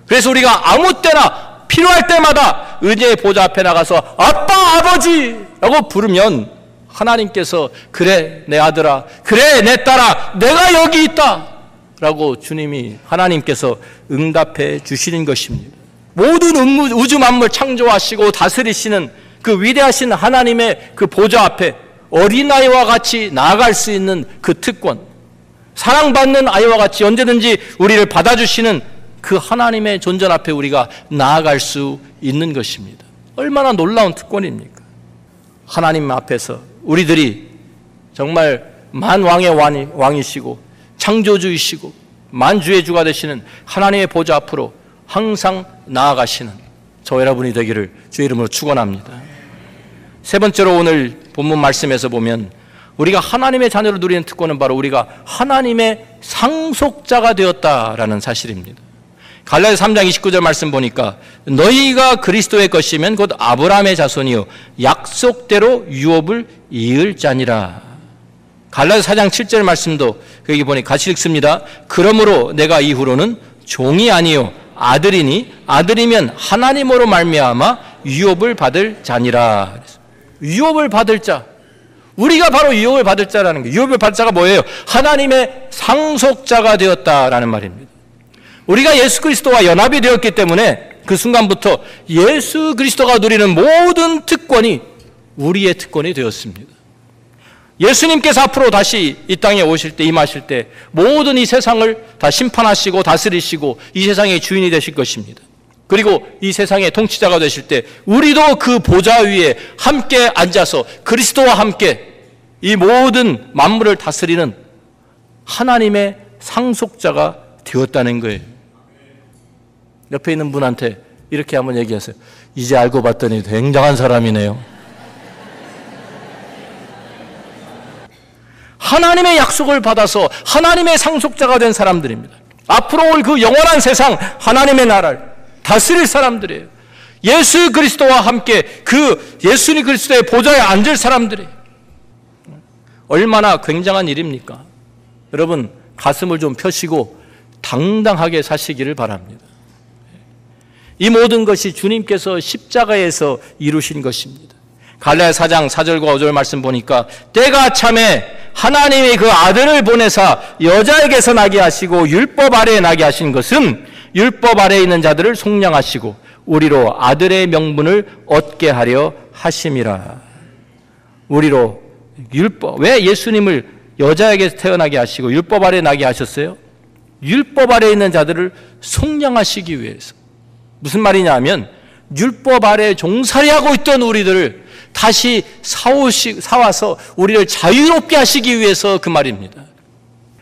그래서 우리가 아무 때나 필요할 때마다 은혜의 보좌 앞에 나가서 아빠 아버지라고 부르면 하나님께서 그래 내 아들아 그래 내 딸아 내가 여기 있다 라고 주님이 하나님께서 응답해 주시는 것입니다. 모든 우주 만물 창조하시고 다스리시는 그 위대하신 하나님의 그 보좌 앞에 어린아이와 같이 나아갈 수 있는 그 특권 사랑받는 아이와 같이 언제든지 우리를 받아주시는 그 하나님의 존전 앞에 우리가 나아갈 수 있는 것입니다. 얼마나 놀라운 특권입니까? 하나님 앞에서 우리들이 정말 만왕의 왕이시고 창조주이시고 만주의 주가 되시는 하나님의 보좌 앞으로 항상 나아가시는 저 여러분이 되기를 주의 이름으로 축원합니다. 세 번째로 오늘 본문 말씀에서 보면 우리가 하나님의 자녀를 누리는 특권은 바로 우리가 하나님의 상속자가 되었다라는 사실입니다. 갈라디아 3장 29절 말씀 보니까 너희가 그리스도의 것이면 곧 아브라함의 자손이요 약속대로 유업을 이을 자니라. 갈라디아 4장 7절 말씀도 여기 보니 같이 읽습니다. 그러므로 내가 이후로는 종이 아니요 아들이니 아들이면 하나님으로 말미암아 유업을 받을 자니라. 유업을 받을 자. 우리가 바로 유업을 받을 자라는 게 유업을 받을 자가 뭐예요? 하나님의 상속자가 되었다라는 말입니다. 우리가 예수 그리스도와 연합이 되었기 때문에 그 순간부터 예수 그리스도가 누리는 모든 특권이 우리의 특권이 되었습니다. 예수님께서 앞으로 다시 이 땅에 오실 때, 임하실 때, 모든 이 세상을 다 심판하시고 다스리시고 이 세상의 주인이 되실 것입니다. 그리고 이 세상의 통치자가 되실 때, 우리도 그 보좌 위에 함께 앉아서 그리스도와 함께 이 모든 만물을 다스리는 하나님의 상속자가 되었다는 거예요. 옆에 있는 분한테 이렇게 한번 얘기하세요. 이제 알고 봤더니 굉장한 사람이네요. 하나님의 약속을 받아서 하나님의 상속자가 된 사람들입니다. 앞으로 올 그 영원한 세상 하나님의 나라를 다스릴 사람들이에요. 예수 그리스도와 함께 그 예수님 그리스도의 보좌에 앉을 사람들이 얼마나 굉장한 일입니까? 여러분 가슴을 좀 펴시고 당당하게 사시기를 바랍니다. 이 모든 것이 주님께서 십자가에서 이루신 것입니다. 갈라야 4장 4절과 5절 말씀 보니까 때가 참에 하나님이 그 아들을 보내사 여자에게서 나게 하시고 율법 아래에 나게 하신 것은 율법 아래에 있는 자들을 속량하시고 우리로 아들의 명분을 얻게 하려 하심이라. 우리로 율법 왜 예수님을 여자에게 태어나게 하시고 율법 아래에 나게 하셨어요? 율법 아래에 있는 자들을 속량하시기 위해서. 무슨 말이냐면 율법 아래 종살이하고 있던 우리들을 다시 사오시, 사와서 우리를 자유롭게 하시기 위해서 그 말입니다.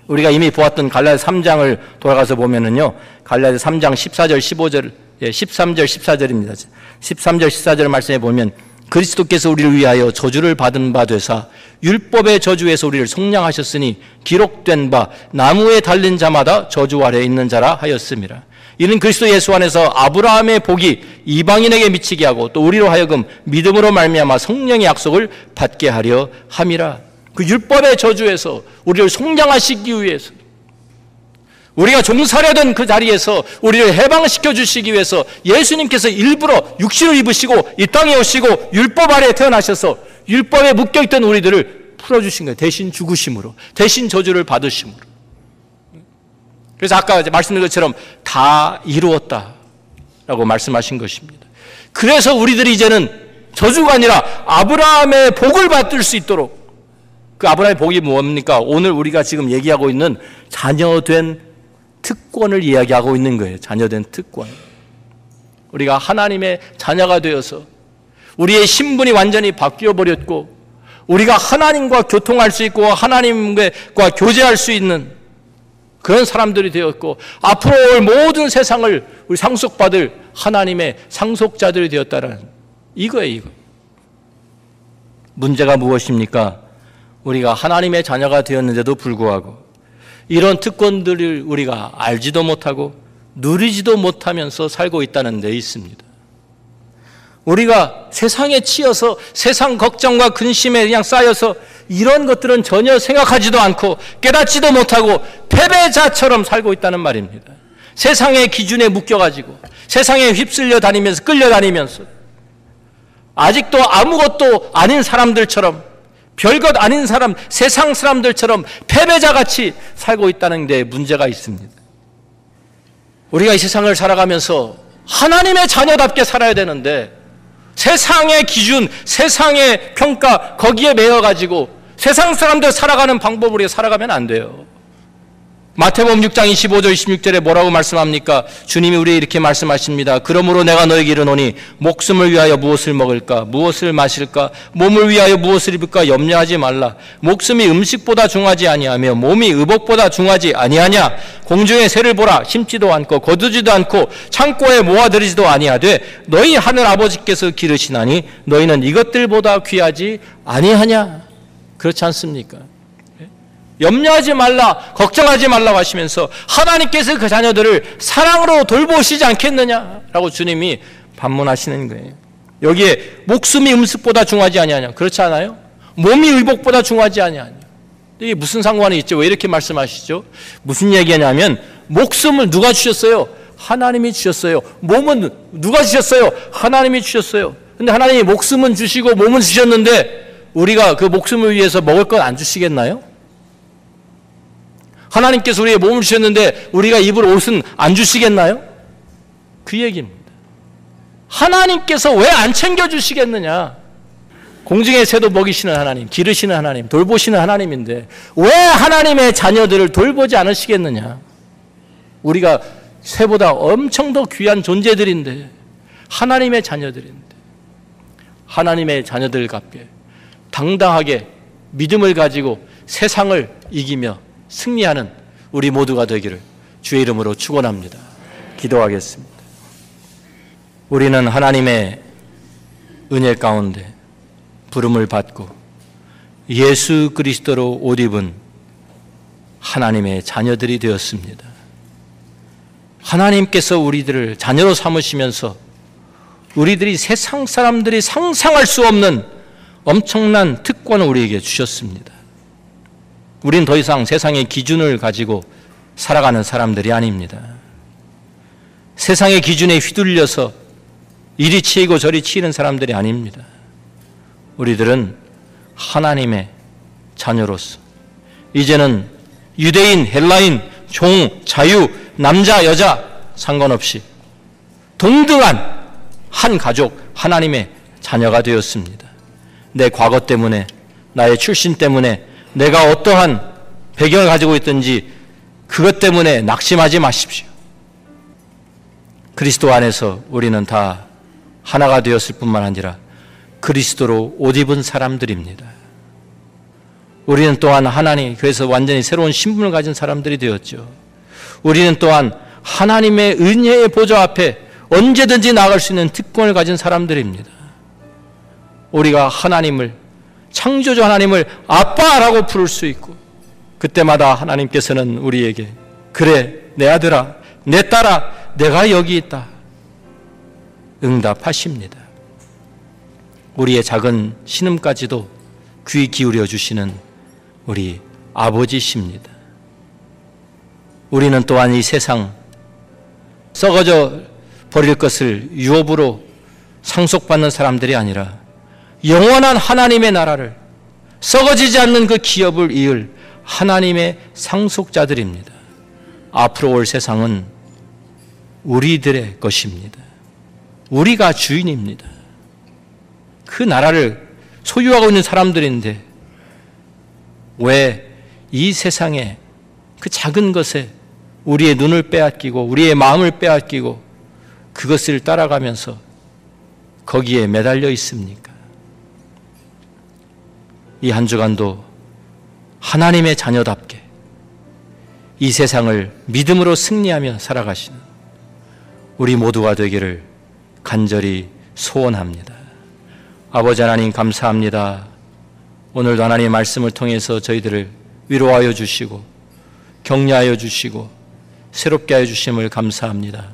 우리가 이미 보았던 갈라디 3장을 돌아가서 보면은요. 갈라디 3장 14절 15절 예, 13절 14절입니다. 13절 14절 말씀에 보면 그리스도께서 우리를 위하여 저주를 받은 바 되사 율법의 저주에서 우리를 속량하셨으니 기록된 바 나무에 달린 자마다 저주 아래 있는 자라 하였습니다. 이는 그리스도 예수 안에서 아브라함의 복이 이방인에게 미치게 하고 또 우리로 하여금 믿음으로 말미암아 성령의 약속을 받게 하려 함이라. 그 율법의 저주에서 우리를 속량하시기 위해서 우리가 종살이하던 그 자리에서 우리를 해방시켜 주시기 위해서 예수님께서 일부러 육신을 입으시고 이 땅에 오시고 율법 아래 태어나셔서 율법에 묶여 있던 우리들을 풀어 주신 거예요. 대신 죽으심으로, 대신 저주를 받으심으로. 그래서 아까 말씀드린 것처럼 다 이루었다 라고 말씀하신 것입니다. 그래서 우리들이 이제는 저주가 아니라 아브라함의 복을 받을 수 있도록 그 아브라함의 복이 뭡니까? 오늘 우리가 지금 얘기하고 있는 자녀된 특권을 이야기하고 있는 거예요. 자녀된 특권. 우리가 하나님의 자녀가 되어서 우리의 신분이 완전히 바뀌어 버렸고 우리가 하나님과 교통할 수 있고 하나님과 교제할 수 있는 그런 사람들이 되었고 앞으로 올 모든 세상을 우리 상속받을 하나님의 상속자들이 되었다는 이거예요, 이거. 문제가 무엇입니까? 우리가 하나님의 자녀가 되었는데도 불구하고 이런 특권들을 우리가 알지도 못하고 누리지도 못하면서 살고 있다는 데 있습니다. 우리가 세상에 치여서 세상 걱정과 근심에 그냥 쌓여서 이런 것들은 전혀 생각하지도 않고 깨닫지도 못하고 패배자처럼 살고 있다는 말입니다. 세상의 기준에 묶여가지고 세상에 휩쓸려 다니면서 끌려다니면서 아직도 아무것도 아닌 사람들처럼 별것 아닌 사람, 세상 사람들처럼 패배자 같이 살고 있다는 데 문제가 있습니다. 우리가 이 세상을 살아가면서 하나님의 자녀답게 살아야 되는데 세상의 기준, 세상의 평가 거기에 매여 가지고 세상 사람들 살아가는 방법으로 살아가면 안 돼요. 마태복음 6장 25절 26절에 뭐라고 말씀합니까? 주님이 우리에게 이렇게 말씀하십니다. 그러므로 내가 너에게 이르노니 목숨을 위하여 무엇을 먹을까? 무엇을 마실까? 몸을 위하여 무엇을 입을까? 염려하지 말라. 목숨이 음식보다 중하지 아니하며 몸이 의복보다 중하지 아니하냐? 공중의 새를 보라. 심지도 않고 거두지도 않고 창고에 모아들이지도 아니하되 너희 하늘 아버지께서 기르시나니 너희는 이것들보다 귀하지 아니하냐? 그렇지 않습니까? 염려하지 말라, 걱정하지 말라고 하시면서 하나님께서 그 자녀들을 사랑으로 돌보시지 않겠느냐라고 주님이 반문하시는 거예요. 여기에 목숨이 음식보다 중하지 아니하냐. 그렇지 않아요? 몸이 의복보다 중하지 아니하냐. 이게 무슨 상관이 있죠? 왜 이렇게 말씀하시죠? 무슨 얘기냐면 목숨을 누가 주셨어요? 하나님이 주셨어요. 몸은 누가 주셨어요? 하나님이 주셨어요. 근데 하나님이 목숨은 주시고 몸은 주셨는데 우리가 그 목숨을 위해서 먹을 건 안 주시겠나요? 하나님께서 우리의 몸을 주셨는데 우리가 입을 옷은 안 주시겠나요? 그 얘기입니다. 하나님께서 왜 안 챙겨주시겠느냐? 공중의 새도 먹이시는 하나님, 기르시는 하나님, 돌보시는 하나님인데 왜 하나님의 자녀들을 돌보지 않으시겠느냐? 우리가 새보다 엄청 더 귀한 존재들인데 하나님의 자녀들인데 하나님의 자녀들답게 당당하게 믿음을 가지고 세상을 이기며 승리하는 우리 모두가 되기를 주의 이름으로 축원합니다. 기도하겠습니다. 우리는 하나님의 은혜 가운데 부름을 받고 예수 그리스도로 옷 입은 하나님의 자녀들이 되었습니다. 하나님께서 우리들을 자녀로 삼으시면서 우리들이 세상 사람들이 상상할 수 없는 엄청난 특권을 우리에게 주셨습니다. 우린 더 이상 세상의 기준을 가지고 살아가는 사람들이 아닙니다. 세상의 기준에 휘둘려서 이리 치이고 저리 치이는 사람들이 아닙니다. 우리들은 하나님의 자녀로서 이제는 유대인, 헬라인, 종, 자유, 남자, 여자 상관없이 동등한 한 가족, 하나님의 자녀가 되었습니다. 내 과거 때문에, 나의 출신 때문에, 내가 어떠한 배경을 가지고 있든지 그것 때문에 낙심하지 마십시오. 그리스도 안에서 우리는 다 하나가 되었을 뿐만 아니라 그리스도로 옷 입은 사람들입니다. 우리는 또한 하나님, 그래서 완전히 새로운 신분을 가진 사람들이 되었죠. 우리는 또한 하나님의 은혜의 보좌 앞에 언제든지 나갈 수 있는 특권을 가진 사람들입니다. 우리가 하나님을 창조주 하나님을 아빠라고 부를 수 있고 그때마다 하나님께서는 우리에게 그래 내 아들아 내 딸아 내가 여기 있다 응답하십니다. 우리의 작은 신음까지도 귀 기울여 주시는 우리 아버지십니다. 우리는 또한 이 세상 썩어져 버릴 것을 유업으로 상속받는 사람들이 아니라 영원한 하나님의 나라를 썩어지지 않는 그 기업을 이을 하나님의 상속자들입니다. 앞으로 올 세상은 우리들의 것입니다. 우리가 주인입니다. 그 나라를 소유하고 있는 사람들인데 왜 이 세상에 그 작은 것에 우리의 눈을 빼앗기고 우리의 마음을 빼앗기고 그것을 따라가면서 거기에 매달려 있습니까? 이 한 주간도 하나님의 자녀답게 이 세상을 믿음으로 승리하며 살아가시는 우리 모두가 되기를 간절히 소원합니다. 아버지 하나님 감사합니다. 오늘도 하나님의 말씀을 통해서 저희들을 위로하여 주시고 격려하여 주시고 새롭게 하여 주심을 감사합니다.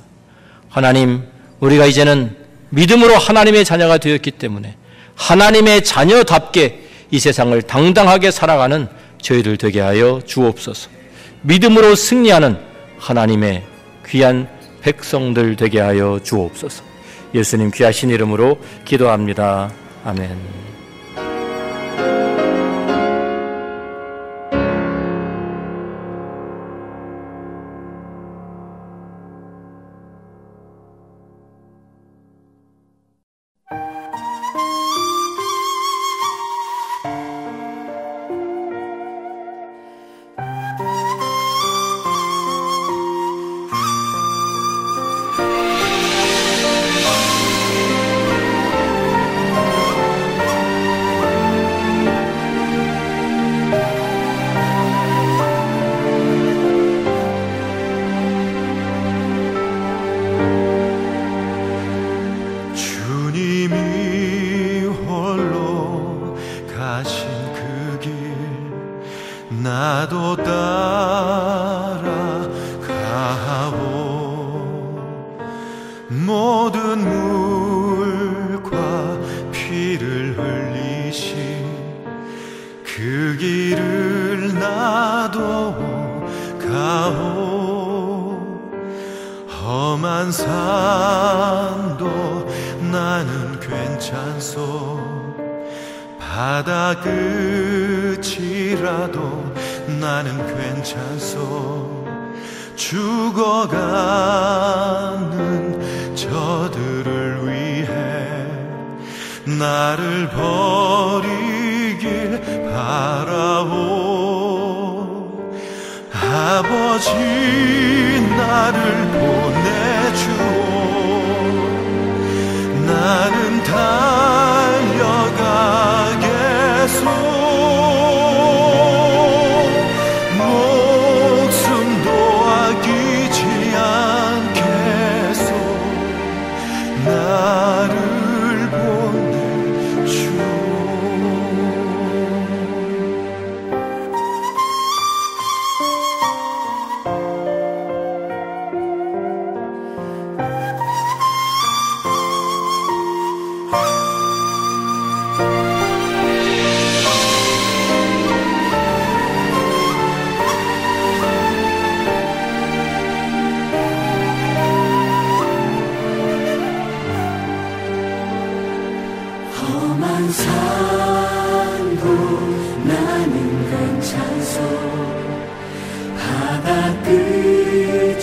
하나님, 우리가 이제는 믿음으로 하나님의 자녀가 되었기 때문에 하나님의 자녀답게 이 세상을 당당하게 살아가는 저희들 되게 하여 주옵소서. 믿음으로 승리하는 하나님의 귀한 백성들 되게 하여 주옵소서. 예수님 귀하신 이름으로 기도합니다. 아멘.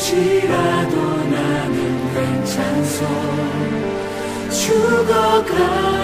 세상을 구원하신